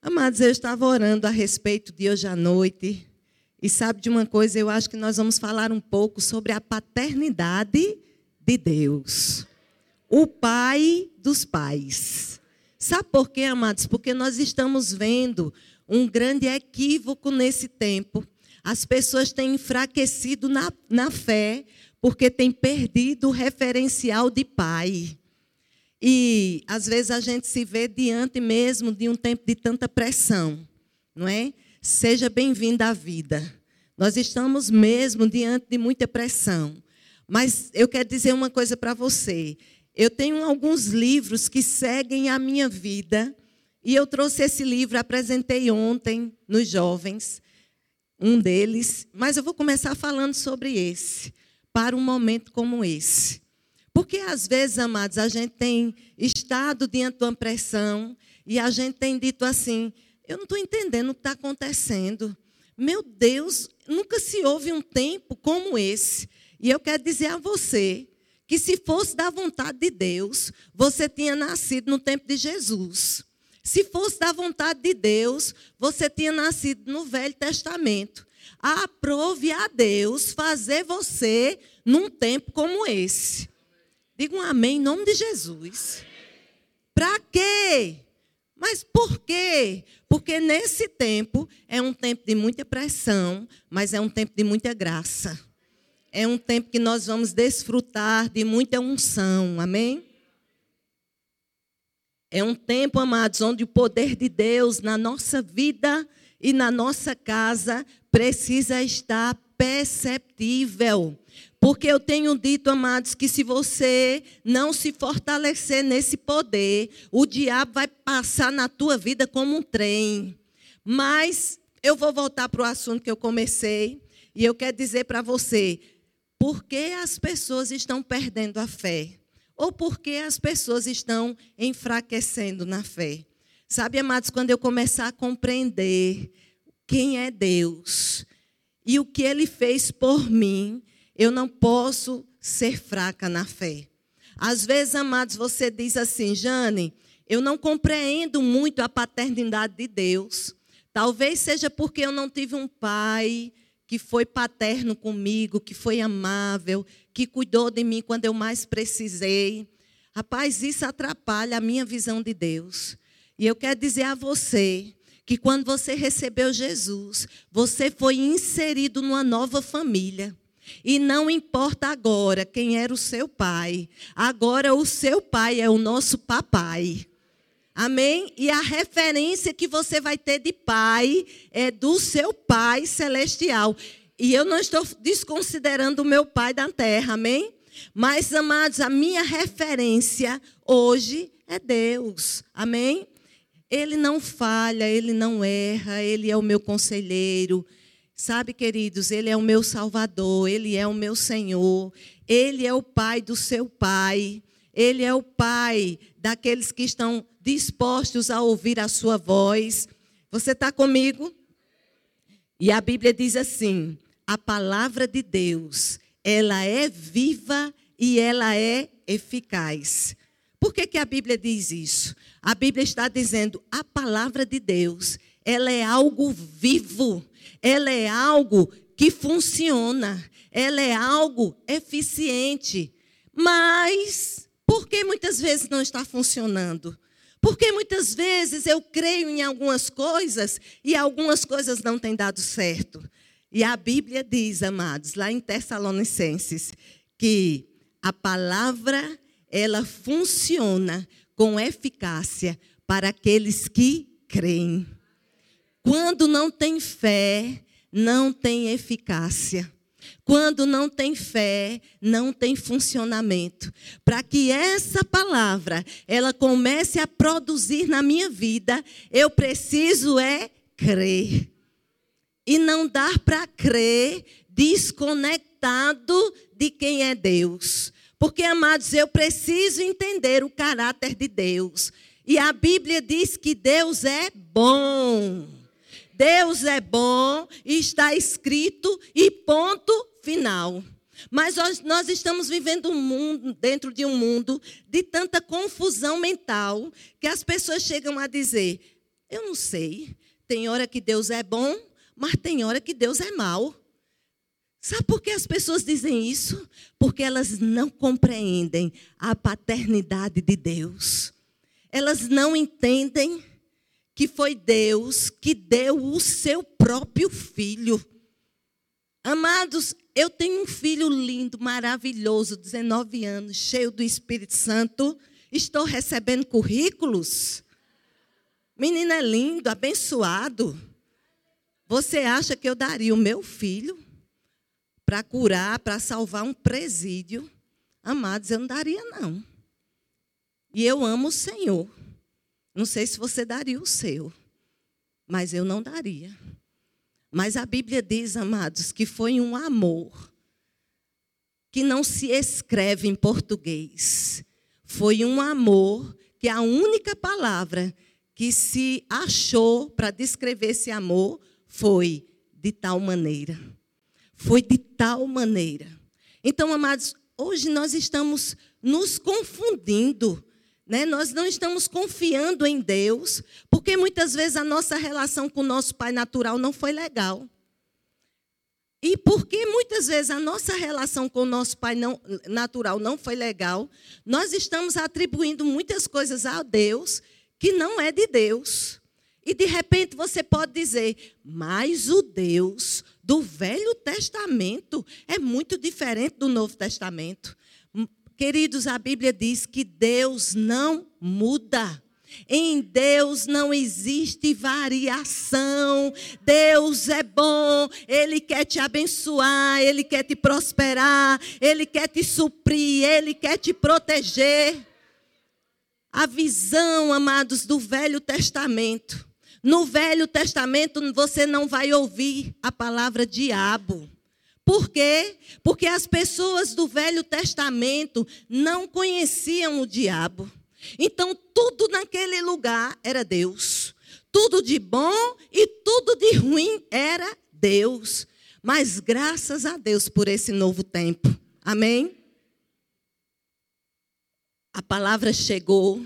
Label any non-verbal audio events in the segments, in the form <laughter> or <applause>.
Amados, eu estava orando a respeito de hoje à noite. E sabe de uma coisa? Eu acho que nós vamos falar um pouco sobre a paternidade de Deus. O pai dos pais. Sabe por quê, amados? Porque nós estamos vendo um grande equívoco nesse tempo. As pessoas têm enfraquecido na, na fé porque têm perdido o referencial de pai. E às vezes a gente se vê diante mesmo de um tempo de tanta pressão, não é? Seja bem-vindo à vida. Nós estamos mesmo diante de muita pressão. Mas eu quero dizer uma coisa para você. Eu tenho alguns livros que seguem a minha vida. E eu trouxe esse livro, apresentei ontem nos jovens, um deles. Mas eu vou começar falando sobre esse, para um momento como esse. Porque às vezes, amados, a gente tem estado diante de uma pressão e a gente tem dito assim: eu não estou entendendo o que está acontecendo. Meu Deus, nunca se houve um tempo como esse. E eu quero dizer a você que se fosse da vontade de Deus, você tinha nascido no tempo de Jesus. Se fosse da vontade de Deus, você tinha nascido no Velho Testamento. Aprove a Deus fazer você num tempo como esse. Diga um amém em nome de Jesus. Para quê? Mas por quê? Porque nesse tempo é um tempo de muita pressão, mas é um tempo de muita graça. É um tempo que nós vamos desfrutar de muita unção. Amém? É um tempo, amados, onde o poder de Deus na nossa vida e na nossa casa precisa estar perceptível. Porque eu tenho dito, amados, que se você não se fortalecer nesse poder, o diabo vai passar na tua vida como um trem. Mas eu vou voltar para o assunto que eu comecei. E eu quero dizer para você: por que as pessoas estão perdendo a fé? Ou por que as pessoas estão enfraquecendo na fé? Sabe, amados, quando eu começar a compreender quem é Deus e o que ele fez por mim, eu não posso ser fraca na fé. Às vezes, amados, você diz assim, Jane, eu não compreendo muito a paternidade de Deus. Talvez seja porque eu não tive um pai que foi paterno comigo, que foi amável, que cuidou de mim quando eu mais precisei. Rapaz, isso atrapalha a minha visão de Deus. E eu quero dizer a você que quando você recebeu Jesus, você foi inserido numa nova família. E não importa agora quem era o seu pai, agora o seu pai é o nosso papai. Amém? E a referência que você vai ter de pai é do seu pai celestial. E eu não estou desconsiderando o meu pai da terra, amém? Mas, amados, a minha referência hoje é Deus, amém? Ele não falha, ele não erra, ele é o meu conselheiro, Sabe, queridos, Ele é o meu Salvador, Ele é o meu Senhor, Ele é o Pai do seu Pai, Ele é o Pai daqueles que estão dispostos a ouvir a Sua voz. Você está comigo? E a Bíblia diz assim: a palavra de Deus, ela é viva e ela é eficaz. Por que, que a Bíblia diz isso? A Bíblia está dizendo: a palavra de Deus, ela é algo vivo ela é algo que funciona, ela é algo eficiente. Mas por que muitas vezes não está funcionando? Porque muitas vezes eu creio em algumas coisas e algumas coisas não têm dado certo. E a Bíblia diz, amados, lá em Tessalonicenses, que a palavra ela funciona com eficácia para aqueles que creem. Quando não tem fé, não tem eficácia. Quando não tem fé, não tem funcionamento. Para que essa palavra ela comece a produzir na minha vida, eu preciso é crer. E não dar para crer desconectado de quem é Deus. Porque, amados, eu preciso entender o caráter de Deus. E a Bíblia diz que Deus é bom. Deus é bom, está escrito e ponto final. Mas nós, estamos vivendo um mundo, dentro de um mundo de tanta confusão mental que as pessoas chegam a dizer: Eu não sei. Tem hora que Deus é bom, mas tem hora que Deus é mau. Sabe por que as pessoas dizem isso? Porque elas não compreendem a paternidade de Deus. Elas não entendem que foi Deus que deu o seu próprio filho. Amados, eu tenho um filho lindo, maravilhoso, 19 anos, cheio do Espírito Santo. Estou recebendo currículos. Menino é lindo, abençoado. Você acha que eu daria o meu filho para curar, para salvar um presídio? Amados, eu não daria, não. E eu amo o Senhor. Não sei se você daria o seu, mas eu não daria. Mas a Bíblia diz, amados, que foi um amor que não se escreve em português. Foi um amor que a única palavra que se achou para descrever esse amor foi de tal maneira. Foi de tal maneira. Então, amados, hoje nós estamos nos confundindo. Né? Nós não estamos confiando em Deus, porque muitas vezes a nossa relação com o nosso pai natural não foi legal. E porque muitas vezes a nossa relação com o nosso pai não, natural não foi legal, nós estamos atribuindo muitas coisas a Deus que não é de Deus. E de repente você pode dizer, mas o Deus do Velho Testamento é muito diferente do Novo Testamento. Queridos, a Bíblia diz que Deus não muda. Em Deus não existe variação. Deus é bom, Ele quer te abençoar, Ele quer te prosperar, Ele quer te suprir, Ele quer te proteger a visão, amados, do Velho Testamento. No Velho Testamento você não vai ouvir a palavra diabo. Por quê? Porque as pessoas do Velho Testamento não conheciam o diabo. Então tudo naquele lugar era Deus. Tudo de bom e tudo de ruim era Deus. Mas graças a Deus por esse novo tempo. Amém? A palavra chegou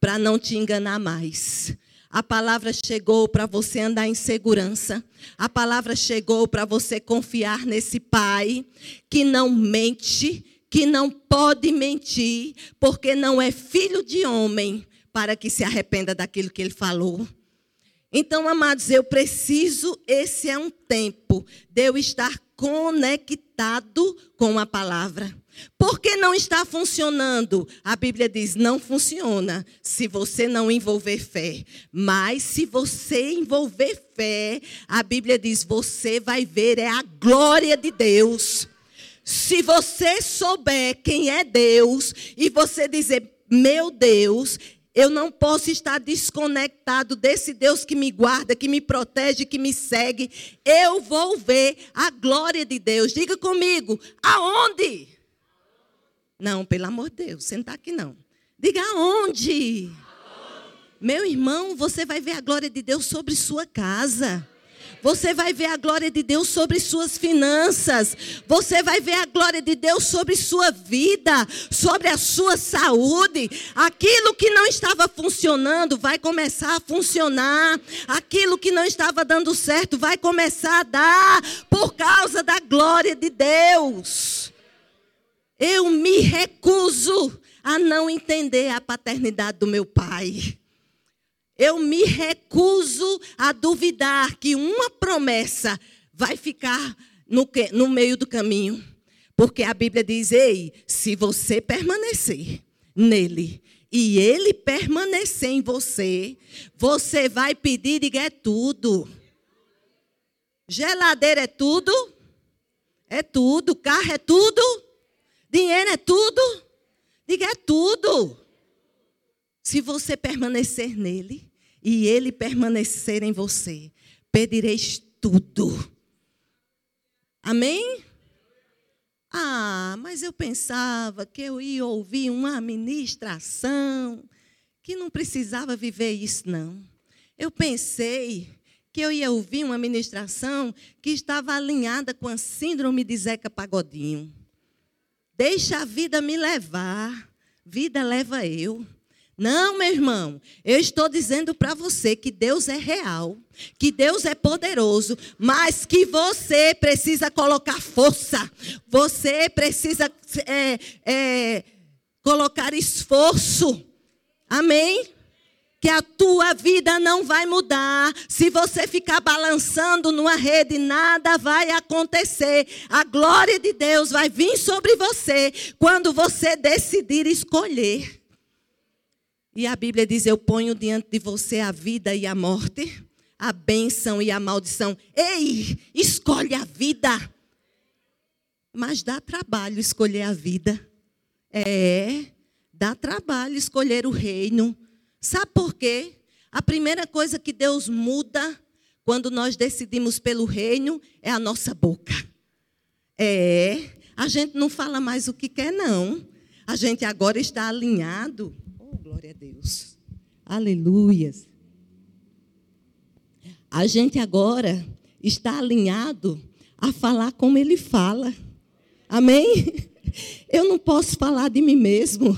para não te enganar mais. A palavra chegou para você andar em segurança. A palavra chegou para você confiar nesse Pai que não mente, que não pode mentir, porque não é filho de homem para que se arrependa daquilo que ele falou. Então, amados, eu preciso, esse é um tempo de eu estar conectado com a palavra. Por que não está funcionando? A Bíblia diz: não funciona se você não envolver fé. Mas se você envolver fé, a Bíblia diz: você vai ver é a glória de Deus. Se você souber quem é Deus e você dizer: meu Deus, eu não posso estar desconectado desse Deus que me guarda, que me protege, que me segue. Eu vou ver a glória de Deus. Diga comigo, aonde? Não, pelo amor de Deus, não está aqui não. Diga aonde? Meu irmão, você vai ver a glória de Deus sobre sua casa. Você vai ver a glória de Deus sobre suas finanças. Você vai ver a glória de Deus sobre sua vida, sobre a sua saúde. Aquilo que não estava funcionando vai começar a funcionar. Aquilo que não estava dando certo vai começar a dar por causa da glória de Deus. Eu me recuso a não entender a paternidade do meu pai. Eu me recuso a duvidar que uma promessa vai ficar no, que, no meio do caminho. Porque a Bíblia diz: ei, se você permanecer nele e ele permanecer em você, você vai pedir e é tudo. Geladeira é tudo? É tudo. Carro é tudo? Dinheiro é tudo? Diga, é tudo. Se você permanecer nele, e ele permanecer em você, pedireis tudo. Amém? Ah, mas eu pensava que eu ia ouvir uma ministração, que não precisava viver isso, não. Eu pensei que eu ia ouvir uma ministração que estava alinhada com a síndrome de Zeca Pagodinho. Deixa a vida me levar, vida leva eu. Não, meu irmão, eu estou dizendo para você que Deus é real, que Deus é poderoso, mas que você precisa colocar força, você precisa é, é, colocar esforço. Amém? Que a tua vida não vai mudar. Se você ficar balançando numa rede, nada vai acontecer. A glória de Deus vai vir sobre você quando você decidir escolher. E a Bíblia diz: Eu ponho diante de você a vida e a morte, a bênção e a maldição. Ei, escolhe a vida. Mas dá trabalho escolher a vida. É, dá trabalho escolher o reino. Sabe por quê? A primeira coisa que Deus muda quando nós decidimos pelo reino é a nossa boca. É, a gente não fala mais o que quer, não. A gente agora está alinhado Glória a Deus. Aleluias. A gente agora está alinhado a falar como ele fala. Amém? Eu não posso falar de mim mesmo.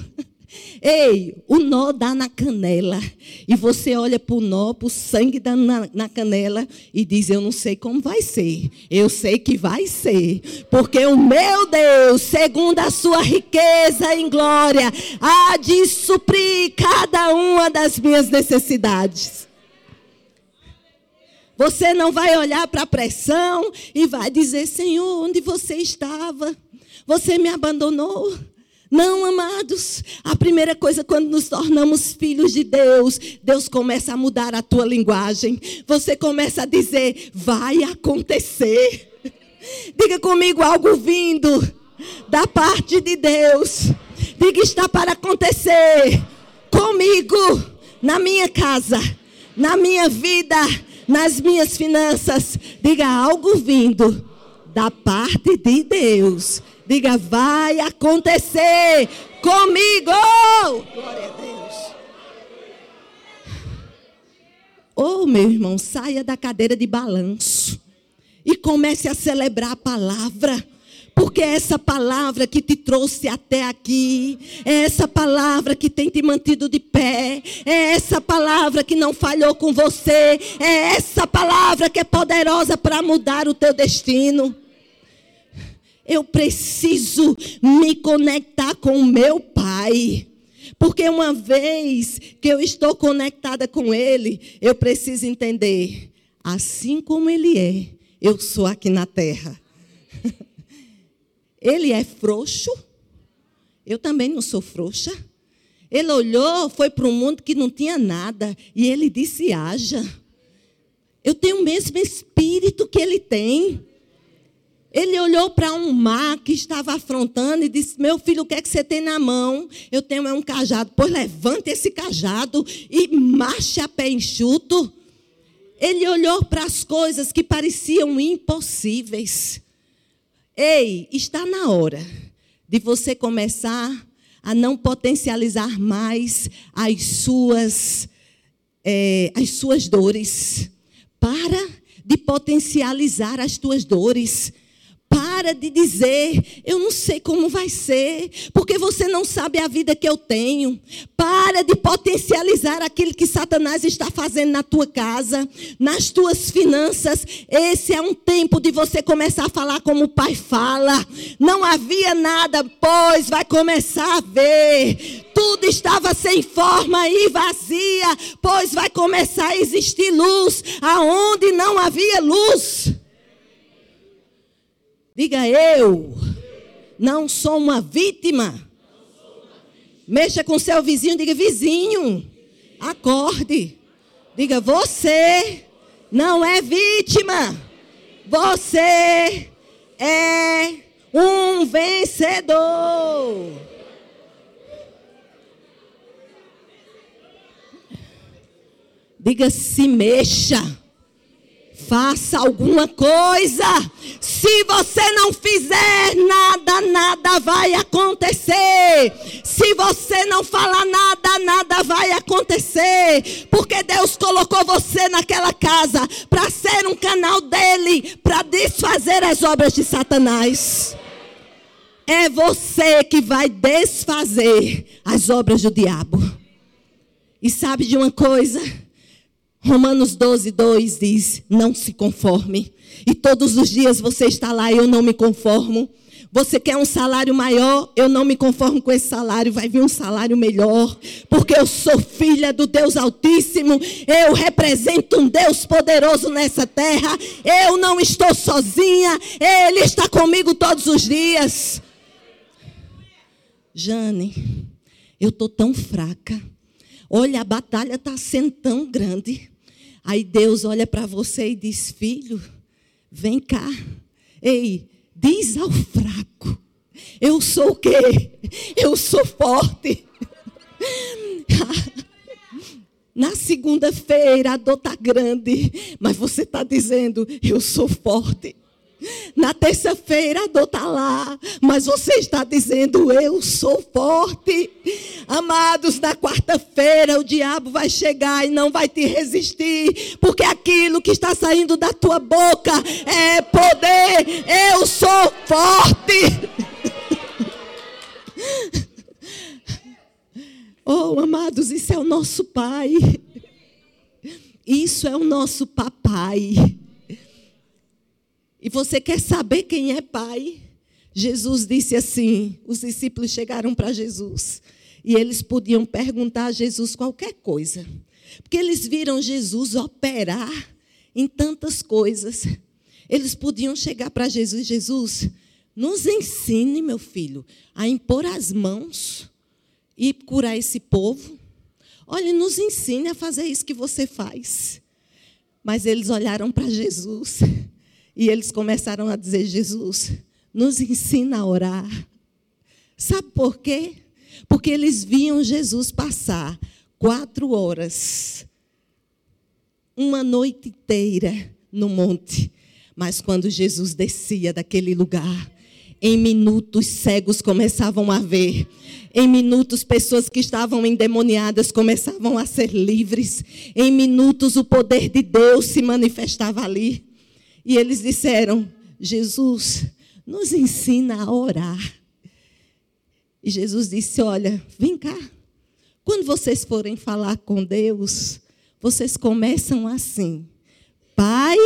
Ei, o nó dá na canela. E você olha para o nó, para o sangue dá na, na, canela e diz: Eu não sei como vai ser. Eu sei que vai ser. Porque o meu Deus, segundo a sua riqueza em glória, há de suprir cada uma das minhas necessidades. Você não vai olhar para a pressão e vai dizer: Senhor, onde você estava? Você me abandonou. Não, amados. A primeira coisa, quando nos tornamos filhos de Deus, Deus começa a mudar a tua linguagem. Você começa a dizer: vai acontecer. Diga comigo algo vindo da parte de Deus. Diga: está para acontecer comigo, na minha casa, na minha vida, nas minhas finanças. Diga algo vindo da parte de Deus Diga, vai acontecer comigo. Glória a Deus. Oh, meu irmão, saia da cadeira de balanço e comece a celebrar a palavra. Porque é essa palavra que te trouxe até aqui, é essa palavra que tem te mantido de pé, é essa palavra que não falhou com você, é essa palavra que é poderosa para mudar o teu destino. Eu preciso me conectar com o meu Pai. Porque uma vez que eu estou conectada com Ele, eu preciso entender: assim como Ele é, eu sou aqui na terra. <laughs> Ele é frouxo, eu também não sou frouxa. Ele olhou, foi para um mundo que não tinha nada, e ele disse: haja. Eu tenho o mesmo espírito que ele tem. Ele olhou para um mar que estava afrontando e disse: Meu filho, o que é que você tem na mão? Eu tenho é um cajado. Pois levante esse cajado e marche a pé enxuto. Ele olhou para as coisas que pareciam impossíveis. Ei, está na hora de você começar a não potencializar mais as suas, é, as suas dores. Para de potencializar as tuas dores. Para de dizer, eu não sei como vai ser, porque você não sabe a vida que eu tenho. Para de potencializar aquilo que Satanás está fazendo na tua casa, nas tuas finanças. Esse é um tempo de você começar a falar como o pai fala. Não havia nada, pois vai começar a ver. Tudo estava sem forma e vazia, pois vai começar a existir luz aonde não havia luz. Diga eu. Não sou uma vítima. Mexa com seu vizinho, diga vizinho. Acorde. Diga você não é vítima. Você é um vencedor. Diga se mexa. Faça alguma coisa. Se você não fizer nada, nada vai acontecer. Se você não falar nada, nada vai acontecer. Porque Deus colocou você naquela casa para ser um canal dele, para desfazer as obras de Satanás. É você que vai desfazer as obras do diabo. E sabe de uma coisa? Romanos 12, 2 diz: Não se conforme. E todos os dias você está lá, eu não me conformo. Você quer um salário maior? Eu não me conformo com esse salário, vai vir um salário melhor, porque eu sou filha do Deus Altíssimo, eu represento um Deus poderoso nessa terra, eu não estou sozinha, Ele está comigo todos os dias. Jane, eu estou tão fraca, olha, a batalha está sendo tão grande. Aí Deus olha para você e diz: Filho, vem cá. Ei, diz ao fraco: Eu sou o quê? Eu sou forte. <laughs> Na segunda-feira a dor está grande, mas você está dizendo: Eu sou forte. Na terça-feira a dor está lá, mas você está dizendo: Eu sou forte. Amados, na quarta-feira o diabo vai chegar e não vai te resistir, porque aquilo que está saindo da tua boca é poder. Eu sou forte. <laughs> Oh, amados, isso é o nosso Pai. Isso é o nosso papai. E você quer saber quem é pai? Jesus disse assim: os discípulos chegaram para Jesus e eles podiam perguntar a Jesus qualquer coisa, porque eles viram Jesus operar em tantas coisas. Eles podiam chegar para Jesus: Jesus, nos ensine, meu filho, a impor as mãos e curar esse povo. Olha, nos ensine a fazer isso que você faz. Mas eles olharam para Jesus e eles começaram a dizer: Jesus, nos ensina a orar. Sabe por quê? Porque eles viam Jesus passar quatro horas, uma noite inteira no monte. Mas quando Jesus descia daquele lugar, em minutos cegos começavam a ver. Em minutos, pessoas que estavam endemoniadas começavam a ser livres. Em minutos, o poder de Deus se manifestava ali. E eles disseram: Jesus, nos ensina a orar. E Jesus disse: Olha, vem cá. Quando vocês forem falar com Deus, vocês começam assim: Pai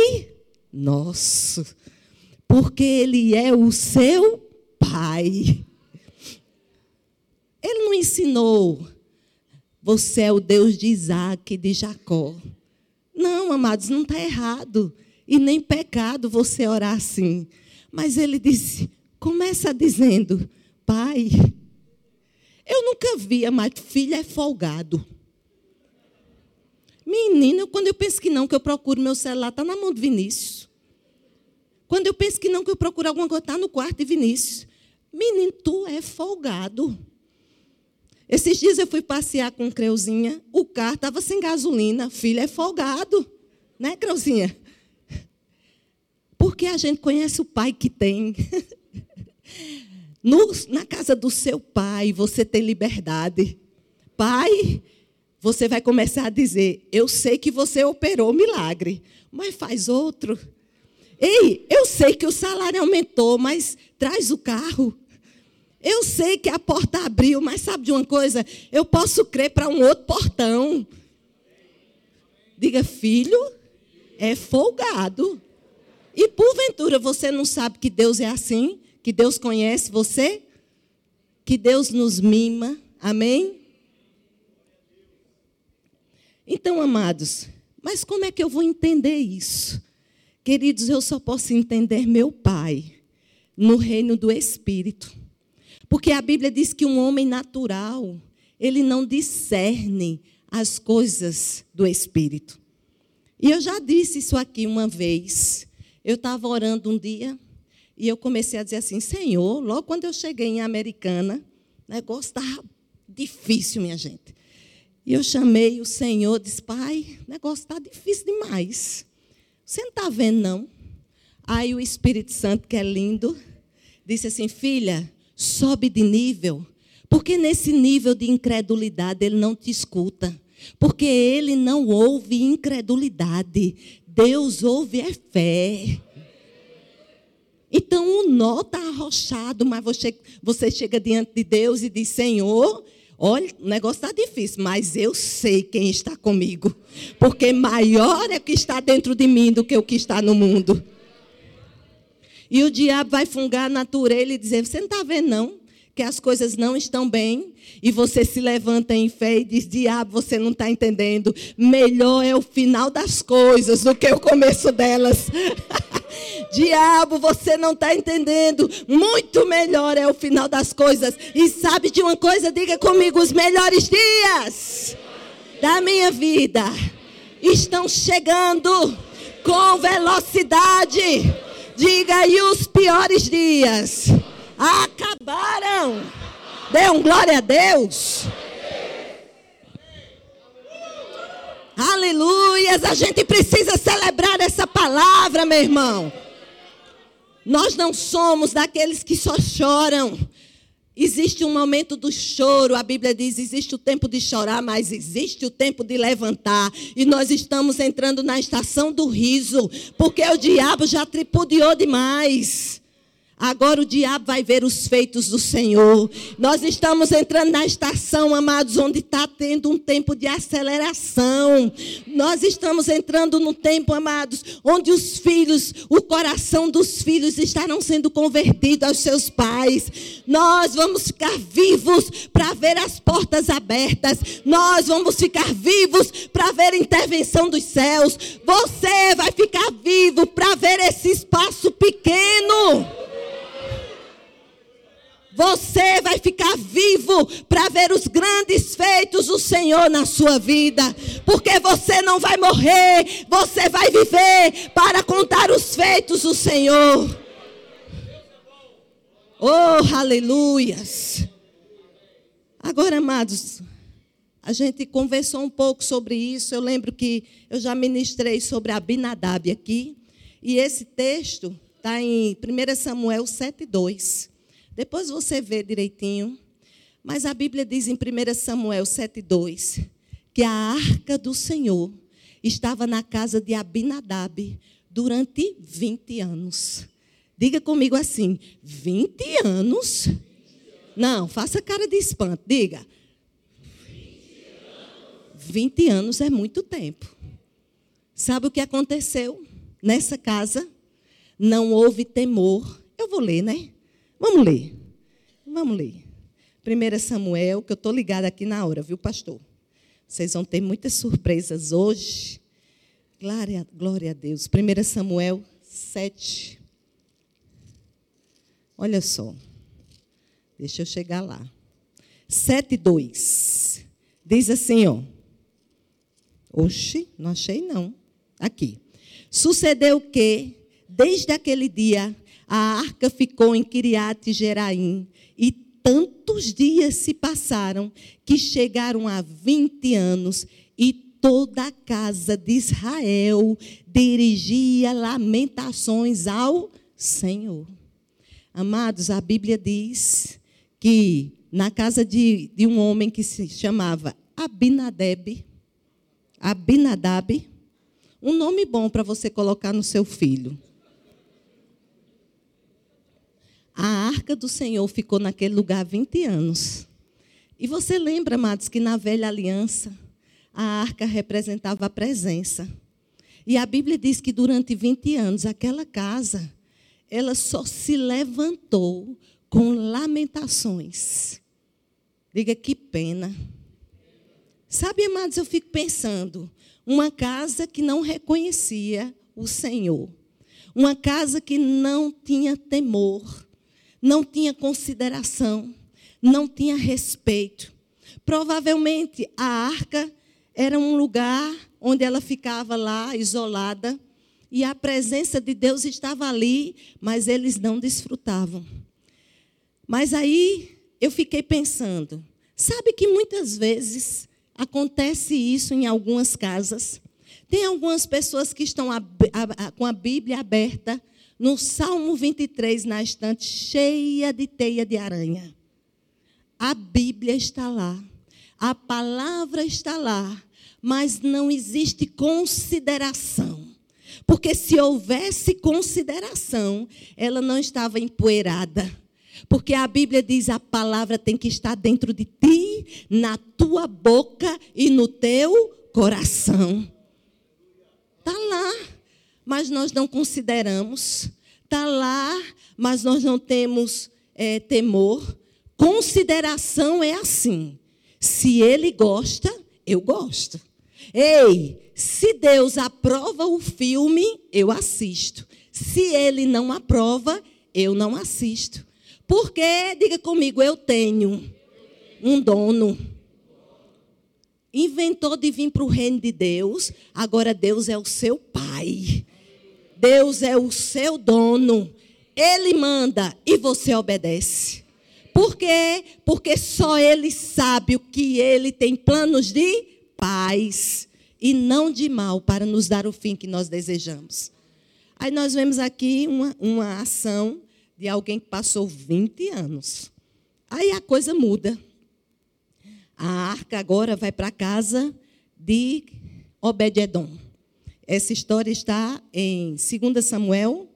nosso, porque Ele é o seu Pai. Ele não ensinou, você é o Deus de Isaac de Jacó. Não, amados, não está errado e nem pecado você orar assim. Mas ele disse: começa dizendo, pai, eu nunca via, mas filho é folgado. Menina, quando eu penso que não, que eu procuro meu celular, está na mão de Vinícius. Quando eu penso que não, que eu procuro alguma coisa, está no quarto de Vinícius. Menino, tu é folgado. Esses dias eu fui passear com Creuzinha, o carro estava sem gasolina. Filho é folgado, né, Creuzinha? Porque a gente conhece o pai que tem. No, na casa do seu pai, você tem liberdade. Pai, você vai começar a dizer: Eu sei que você operou milagre, mas faz outro. Ei, eu sei que o salário aumentou, mas traz o carro. Eu sei que a porta abriu, mas sabe de uma coisa? Eu posso crer para um outro portão. Diga, filho, é folgado. E porventura você não sabe que Deus é assim? Que Deus conhece você? Que Deus nos mima? Amém? Então, amados, mas como é que eu vou entender isso? Queridos, eu só posso entender meu Pai no reino do Espírito. Porque a Bíblia diz que um homem natural, ele não discerne as coisas do Espírito. E eu já disse isso aqui uma vez. Eu estava orando um dia e eu comecei a dizer assim: Senhor, logo quando eu cheguei em Americana, o negócio estava difícil, minha gente. E eu chamei o Senhor, disse: Pai, o negócio está difícil demais. Você não está vendo, não? Aí o Espírito Santo, que é lindo, disse assim: Filha, sobe de nível, porque nesse nível de incredulidade ele não te escuta. Porque ele não ouve incredulidade. Deus ouve é fé. Então o nó está arrochado, mas você, você chega diante de Deus e diz: Senhor, Olha, o negócio está difícil, mas eu sei quem está comigo. Porque maior é o que está dentro de mim do que o que está no mundo. E o diabo vai fungar na orelha e dizer: Você não está vendo, não? Que as coisas não estão bem. E você se levanta em fé e diz: Diabo, você não está entendendo. Melhor é o final das coisas do que o começo delas. <laughs> Diabo, você não está entendendo. Muito melhor é o final das coisas. E sabe de uma coisa? Diga comigo: os melhores dias da minha vida estão chegando com velocidade. Diga, e os piores dias acabaram. Dê um glória a Deus. Aleluias, a gente precisa celebrar essa palavra, meu irmão. Nós não somos daqueles que só choram. Existe um momento do choro, a Bíblia diz: existe o tempo de chorar, mas existe o tempo de levantar. E nós estamos entrando na estação do riso, porque o diabo já tripudiou demais. Agora o diabo vai ver os feitos do Senhor. Nós estamos entrando na estação, amados, onde está tendo um tempo de aceleração. Nós estamos entrando no tempo, amados, onde os filhos, o coração dos filhos estarão sendo convertidos aos seus pais. Nós vamos ficar vivos para ver as portas abertas. Nós vamos ficar vivos para ver a intervenção dos céus. Você vai ficar vivo para ver esse espaço pequeno. Você vai ficar vivo para ver os grandes feitos do Senhor na sua vida. Porque você não vai morrer, você vai viver para contar os feitos do Senhor. Oh, aleluias. Agora, amados, a gente conversou um pouco sobre isso. Eu lembro que eu já ministrei sobre Abinadab aqui. E esse texto está em 1 Samuel 7,2. Depois você vê direitinho. Mas a Bíblia diz em 1 Samuel 7,2 que a arca do Senhor estava na casa de Abinadab durante 20 anos. Diga comigo assim: 20 anos? Não, faça cara de espanto. Diga. 20 anos é muito tempo. Sabe o que aconteceu nessa casa? Não houve temor. Eu vou ler, né? Vamos ler. Vamos ler. 1 Samuel, que eu estou ligada aqui na hora, viu, pastor? Vocês vão ter muitas surpresas hoje. Glória, glória a Deus. 1 Samuel 7. Olha só. Deixa eu chegar lá. 7, 2. Diz assim, ó. Oxe, não achei não. Aqui. Sucedeu que, desde aquele dia, a arca ficou em Kiriat Jeraim e tantos dias se passaram que chegaram a 20 anos e toda a casa de Israel dirigia lamentações ao Senhor. Amados, a Bíblia diz que na casa de, de um homem que se chamava Abinadab, Abinadab, um nome bom para você colocar no seu filho. A arca do Senhor ficou naquele lugar 20 anos. E você lembra, amados, que na velha aliança, a arca representava a presença. E a Bíblia diz que durante 20 anos, aquela casa, ela só se levantou com lamentações. Diga que pena. Sabe, amados, eu fico pensando, uma casa que não reconhecia o Senhor, uma casa que não tinha temor, não tinha consideração, não tinha respeito. Provavelmente a arca era um lugar onde ela ficava lá isolada e a presença de Deus estava ali, mas eles não desfrutavam. Mas aí eu fiquei pensando, sabe que muitas vezes acontece isso em algumas casas? Tem algumas pessoas que estão com a Bíblia aberta no Salmo 23, na estante cheia de teia de aranha. A Bíblia está lá, a palavra está lá, mas não existe consideração. Porque se houvesse consideração, ela não estava empoeirada. Porque a Bíblia diz: a palavra tem que estar dentro de ti na tua boca e no teu coração. Está lá, mas nós não consideramos. Está lá, mas nós não temos é, temor. Consideração é assim. Se ele gosta, eu gosto. Ei, se Deus aprova o filme, eu assisto. Se ele não aprova, eu não assisto. Porque, diga comigo, eu tenho um dono. Inventou de vir para o reino de Deus, agora Deus é o seu pai. Deus é o seu dono. Ele manda e você obedece. Por quê? Porque só Ele sabe o que Ele tem planos de paz e não de mal para nos dar o fim que nós desejamos. Aí nós vemos aqui uma, uma ação de alguém que passou 20 anos. Aí a coisa muda. A arca agora vai para a casa de Obed-edom. Essa história está em 2 Samuel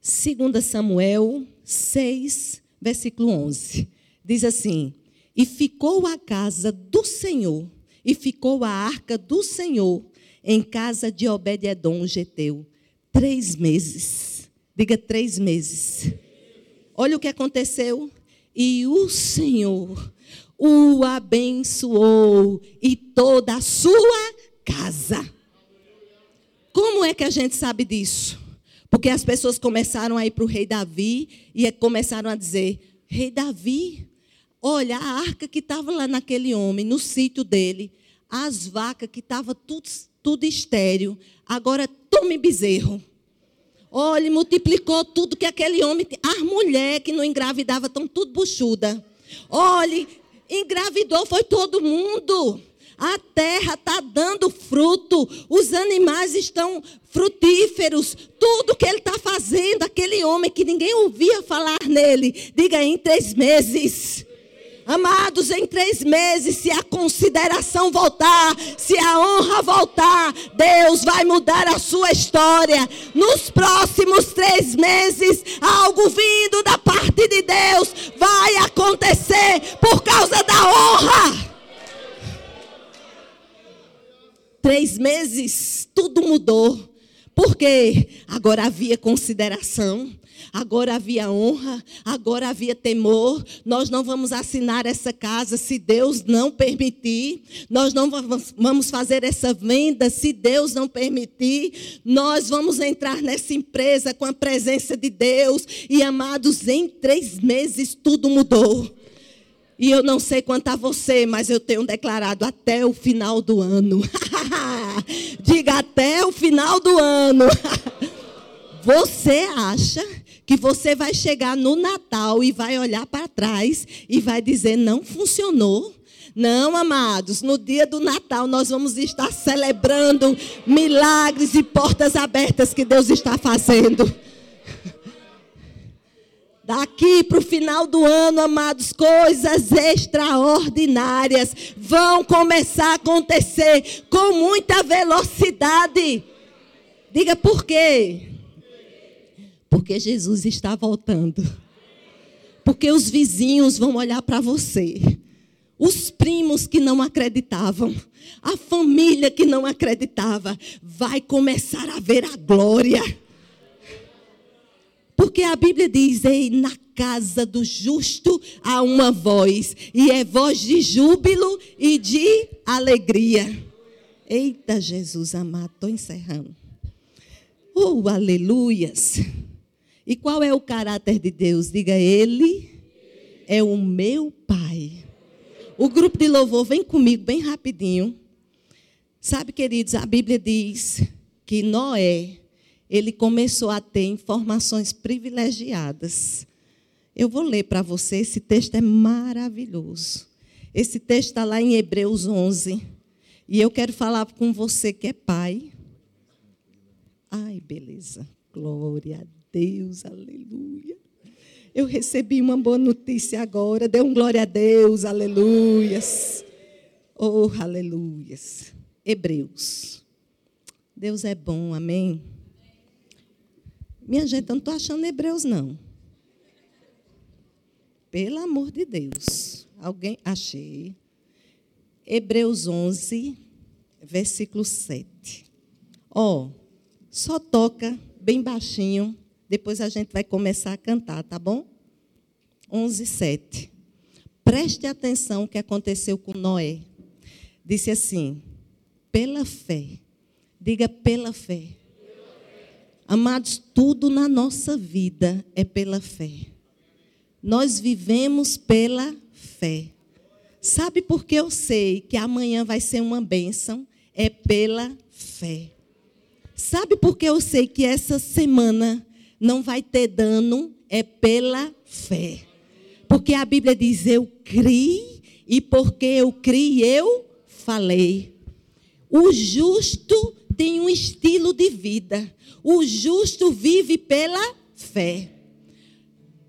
2 Samuel 6, versículo 11. Diz assim: E ficou a casa do Senhor, e ficou a arca do Senhor em casa de Obed-Edom, Geteu, três meses. Diga três meses. Olha o que aconteceu. E o Senhor o abençoou e toda a sua casa. Como é que a gente sabe disso? Porque as pessoas começaram a ir para o rei Davi e começaram a dizer: Rei Davi, olha, a arca que estava lá naquele homem, no sítio dele, as vacas que estavam tudo, tudo estéreo, agora tome bezerro. Olha, multiplicou tudo que aquele homem. As mulheres que não engravidavam estão tudo buchuda. Olha, engravidou foi todo mundo. A terra está dando fruto, os animais estão frutíferos, tudo que ele está fazendo, aquele homem que ninguém ouvia falar nele, diga em três meses. Amados, em três meses, se a consideração voltar, se a honra voltar, Deus vai mudar a sua história. Nos próximos três meses, algo vindo da parte de Deus vai acontecer por causa da honra. três meses, tudo mudou. Porque agora havia consideração, agora havia honra, agora havia temor. Nós não vamos assinar essa casa se Deus não permitir. Nós não vamos fazer essa venda se Deus não permitir. Nós vamos entrar nessa empresa com a presença de Deus. E amados, em três meses tudo mudou. E eu não sei quanto a você, mas eu tenho declarado até o final do ano. <laughs> Diga até o final do ano. <laughs> você acha que você vai chegar no Natal e vai olhar para trás e vai dizer: não funcionou? Não, amados, no dia do Natal nós vamos estar celebrando milagres e portas abertas que Deus está fazendo. <laughs> Daqui para o final do ano, amados, coisas extraordinárias vão começar a acontecer com muita velocidade. Diga por quê? Porque Jesus está voltando. Porque os vizinhos vão olhar para você. Os primos que não acreditavam, a família que não acreditava, vai começar a ver a glória. Porque a Bíblia diz: Ei, na casa do justo há uma voz, e é voz de júbilo e de alegria. Eita, Jesus amado, estou encerrando. Oh, aleluias. E qual é o caráter de Deus? Diga, Ele é o meu Pai. O grupo de louvor, vem comigo bem rapidinho. Sabe, queridos, a Bíblia diz que Noé ele começou a ter informações privilegiadas. Eu vou ler para você, esse texto é maravilhoso. Esse texto está lá em Hebreus 11. E eu quero falar com você que é pai. Ai, beleza. Glória a Deus, aleluia. Eu recebi uma boa notícia agora. Dê um glória a Deus, aleluias. Oh, aleluias. Hebreus. Deus é bom, amém. Minha gente, eu não estou achando Hebreus, não. Pelo amor de Deus. Alguém? Achei. Hebreus 11, versículo 7. Ó, oh, só toca bem baixinho, depois a gente vai começar a cantar, tá bom? 11, 7. Preste atenção o que aconteceu com Noé. Disse assim: pela fé. Diga pela fé. Amados, tudo na nossa vida é pela fé. Nós vivemos pela fé. Sabe por que eu sei que amanhã vai ser uma bênção? É pela fé. Sabe por que eu sei que essa semana não vai ter dano? É pela fé. Porque a Bíblia diz: Eu criei, e porque eu criei, eu falei. O justo tem um estilo de vida. O justo vive pela fé.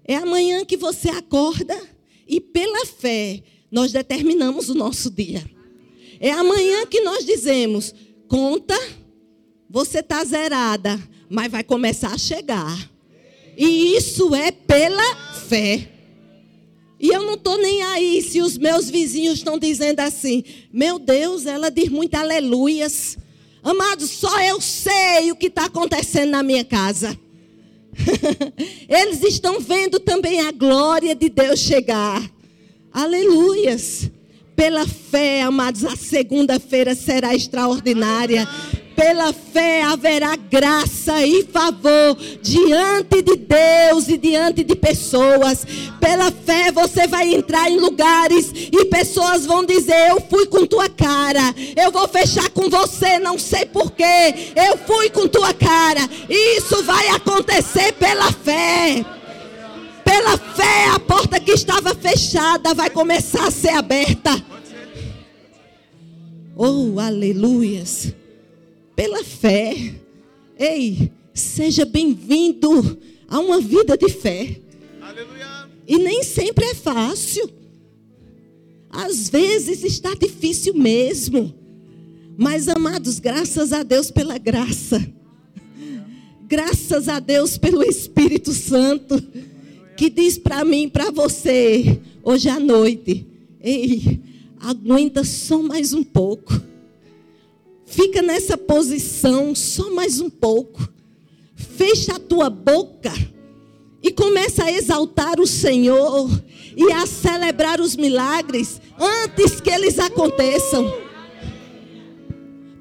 É amanhã que você acorda e pela fé nós determinamos o nosso dia. É amanhã que nós dizemos: conta, você está zerada, mas vai começar a chegar. E isso é pela fé. E eu não estou nem aí se os meus vizinhos estão dizendo assim: meu Deus, ela diz muito aleluias. Amados, só eu sei o que está acontecendo na minha casa. <laughs> Eles estão vendo também a glória de Deus chegar. Aleluias. Pela fé, amados, a segunda-feira será extraordinária. Pela fé haverá graça e favor diante de Deus e diante de pessoas. Pela fé você vai entrar em lugares e pessoas vão dizer: Eu fui com tua cara. Eu vou fechar com você, não sei porquê. Eu fui com tua cara. Isso vai acontecer pela fé. Pela fé, a porta que estava fechada vai começar a ser aberta. Oh, aleluias pela fé. Ei, seja bem-vindo a uma vida de fé. Aleluia. E nem sempre é fácil. Às vezes está difícil mesmo. Mas, amados, graças a Deus pela graça. Graças a Deus pelo Espírito Santo. Que diz para mim, para você, hoje à noite: Ei, aguenta só mais um pouco. Fica nessa posição só mais um pouco. Fecha a tua boca e começa a exaltar o Senhor e a celebrar os milagres antes que eles aconteçam.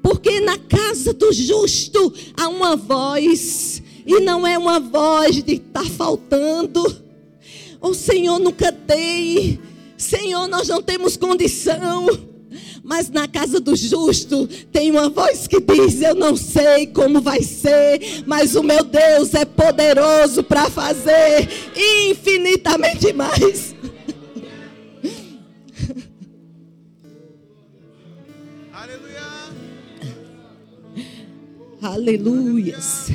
Porque na casa do justo há uma voz, e não é uma voz de estar tá faltando. O oh, Senhor nunca tem. Senhor, nós não temos condição. Mas na casa do justo tem uma voz que diz: Eu não sei como vai ser, mas o meu Deus é poderoso para fazer infinitamente mais. <laughs> Aleluia. Aleluias.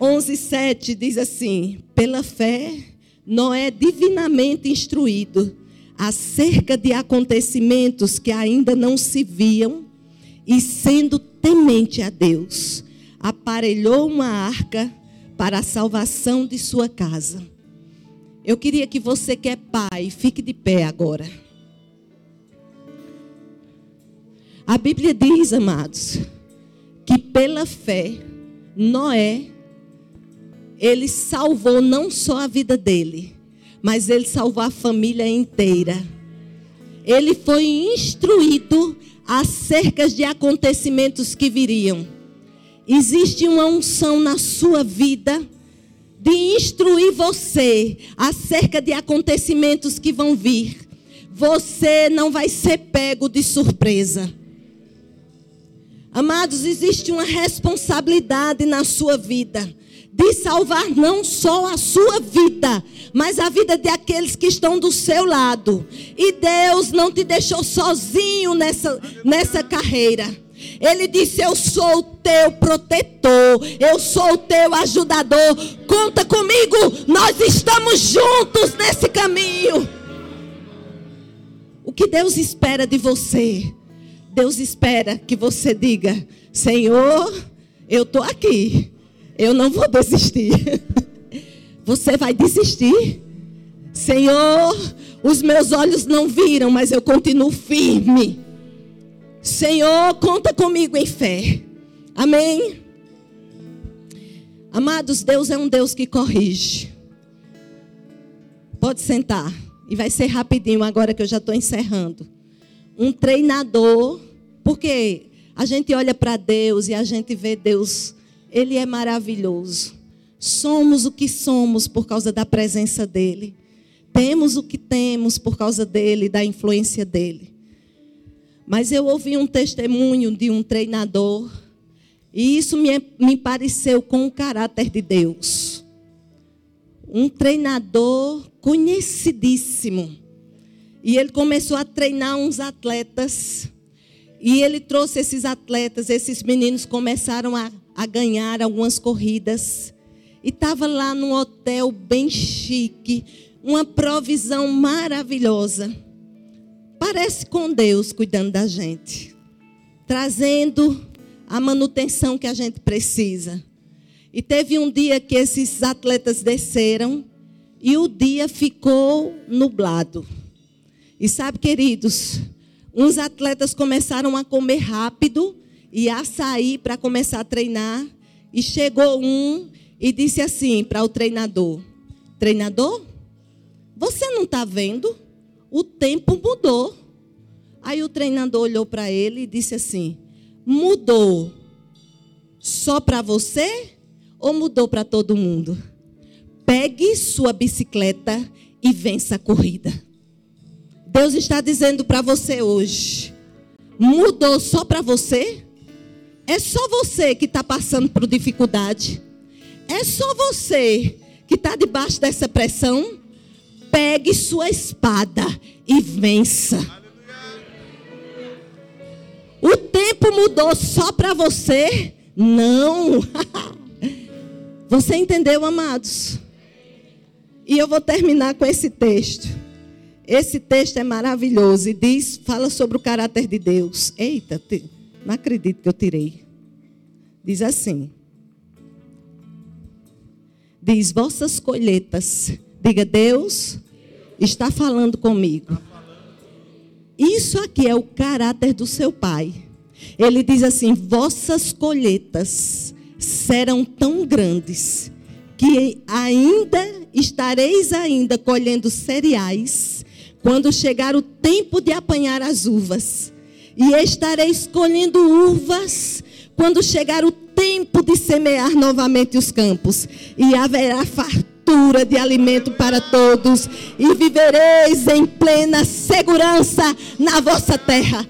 11:7 diz assim: Pela fé, Noé divinamente instruído acerca de acontecimentos que ainda não se viam, e sendo temente a Deus, aparelhou uma arca para a salvação de sua casa. Eu queria que você que é pai, fique de pé agora. A Bíblia diz, amados, que pela fé, Noé, ele salvou não só a vida dele, mas ele salvou a família inteira. Ele foi instruído acerca de acontecimentos que viriam. Existe uma unção na sua vida de instruir você acerca de acontecimentos que vão vir. Você não vai ser pego de surpresa. Amados, existe uma responsabilidade na sua vida de salvar não só a sua vida, mas a vida de aqueles que estão do seu lado. E Deus não te deixou sozinho nessa, nessa carreira. Ele disse: Eu sou o teu protetor, eu sou o teu ajudador. Conta comigo, nós estamos juntos nesse caminho. O que Deus espera de você? Deus espera que você diga: Senhor, eu estou aqui eu não vou desistir. Você vai desistir? Senhor, os meus olhos não viram, mas eu continuo firme. Senhor, conta comigo em fé. Amém. Amados, Deus é um Deus que corrige. Pode sentar. E vai ser rapidinho agora que eu já estou encerrando. Um treinador, porque a gente olha para Deus e a gente vê Deus, Ele é maravilhoso. Somos o que somos por causa da presença dEle. Temos o que temos por causa dele, da influência dele. Mas eu ouvi um testemunho de um treinador, e isso me, me pareceu com o caráter de Deus. Um treinador conhecidíssimo. E ele começou a treinar uns atletas. E ele trouxe esses atletas, esses meninos começaram a, a ganhar algumas corridas. E estava lá num hotel bem chique, uma provisão maravilhosa. Parece com Deus cuidando da gente, trazendo a manutenção que a gente precisa. E teve um dia que esses atletas desceram e o dia ficou nublado. E sabe, queridos, uns atletas começaram a comer rápido e a sair para começar a treinar. E chegou um e disse assim para o treinador: Treinador, você não está vendo? O tempo mudou. Aí o treinador olhou para ele e disse assim: Mudou só para você ou mudou para todo mundo? Pegue sua bicicleta e vença a corrida. Deus está dizendo para você hoje: mudou só para você? É só você que está passando por dificuldade? É só você que está debaixo dessa pressão? Pegue sua espada e vença. O tempo mudou só para você? Não. <laughs> Você entendeu, amados? E eu vou terminar com esse texto. Esse texto é maravilhoso e diz, fala sobre o caráter de Deus. Eita, não acredito que eu tirei. Diz assim: Diz vossas colheitas Diga, Deus está falando comigo. Isso aqui é o caráter do seu pai. Ele diz assim: vossas colheitas serão tão grandes que ainda estareis ainda colhendo cereais quando chegar o tempo de apanhar as uvas. E estareis colhendo uvas quando chegar o tempo de semear novamente os campos. E haverá fartura de alimento para todos e vivereis em plena segurança na vossa terra.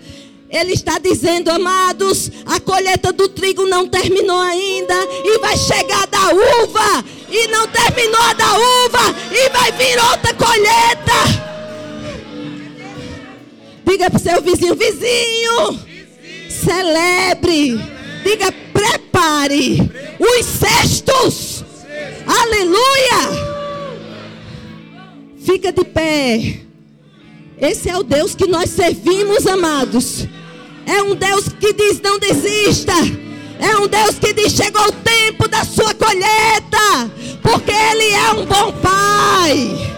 Ele está dizendo, amados, a colheita do trigo não terminou ainda e vai chegar da uva e não terminou da uva e vai vir outra colheita. Diga para o seu vizinho, vizinho, celebre, diga prepare os cestos Aleluia! Fica de pé. Esse é o Deus que nós servimos, amados. É um Deus que diz: não desista. É um Deus que diz: chegou o tempo da sua colheita. Porque Ele é um bom Pai.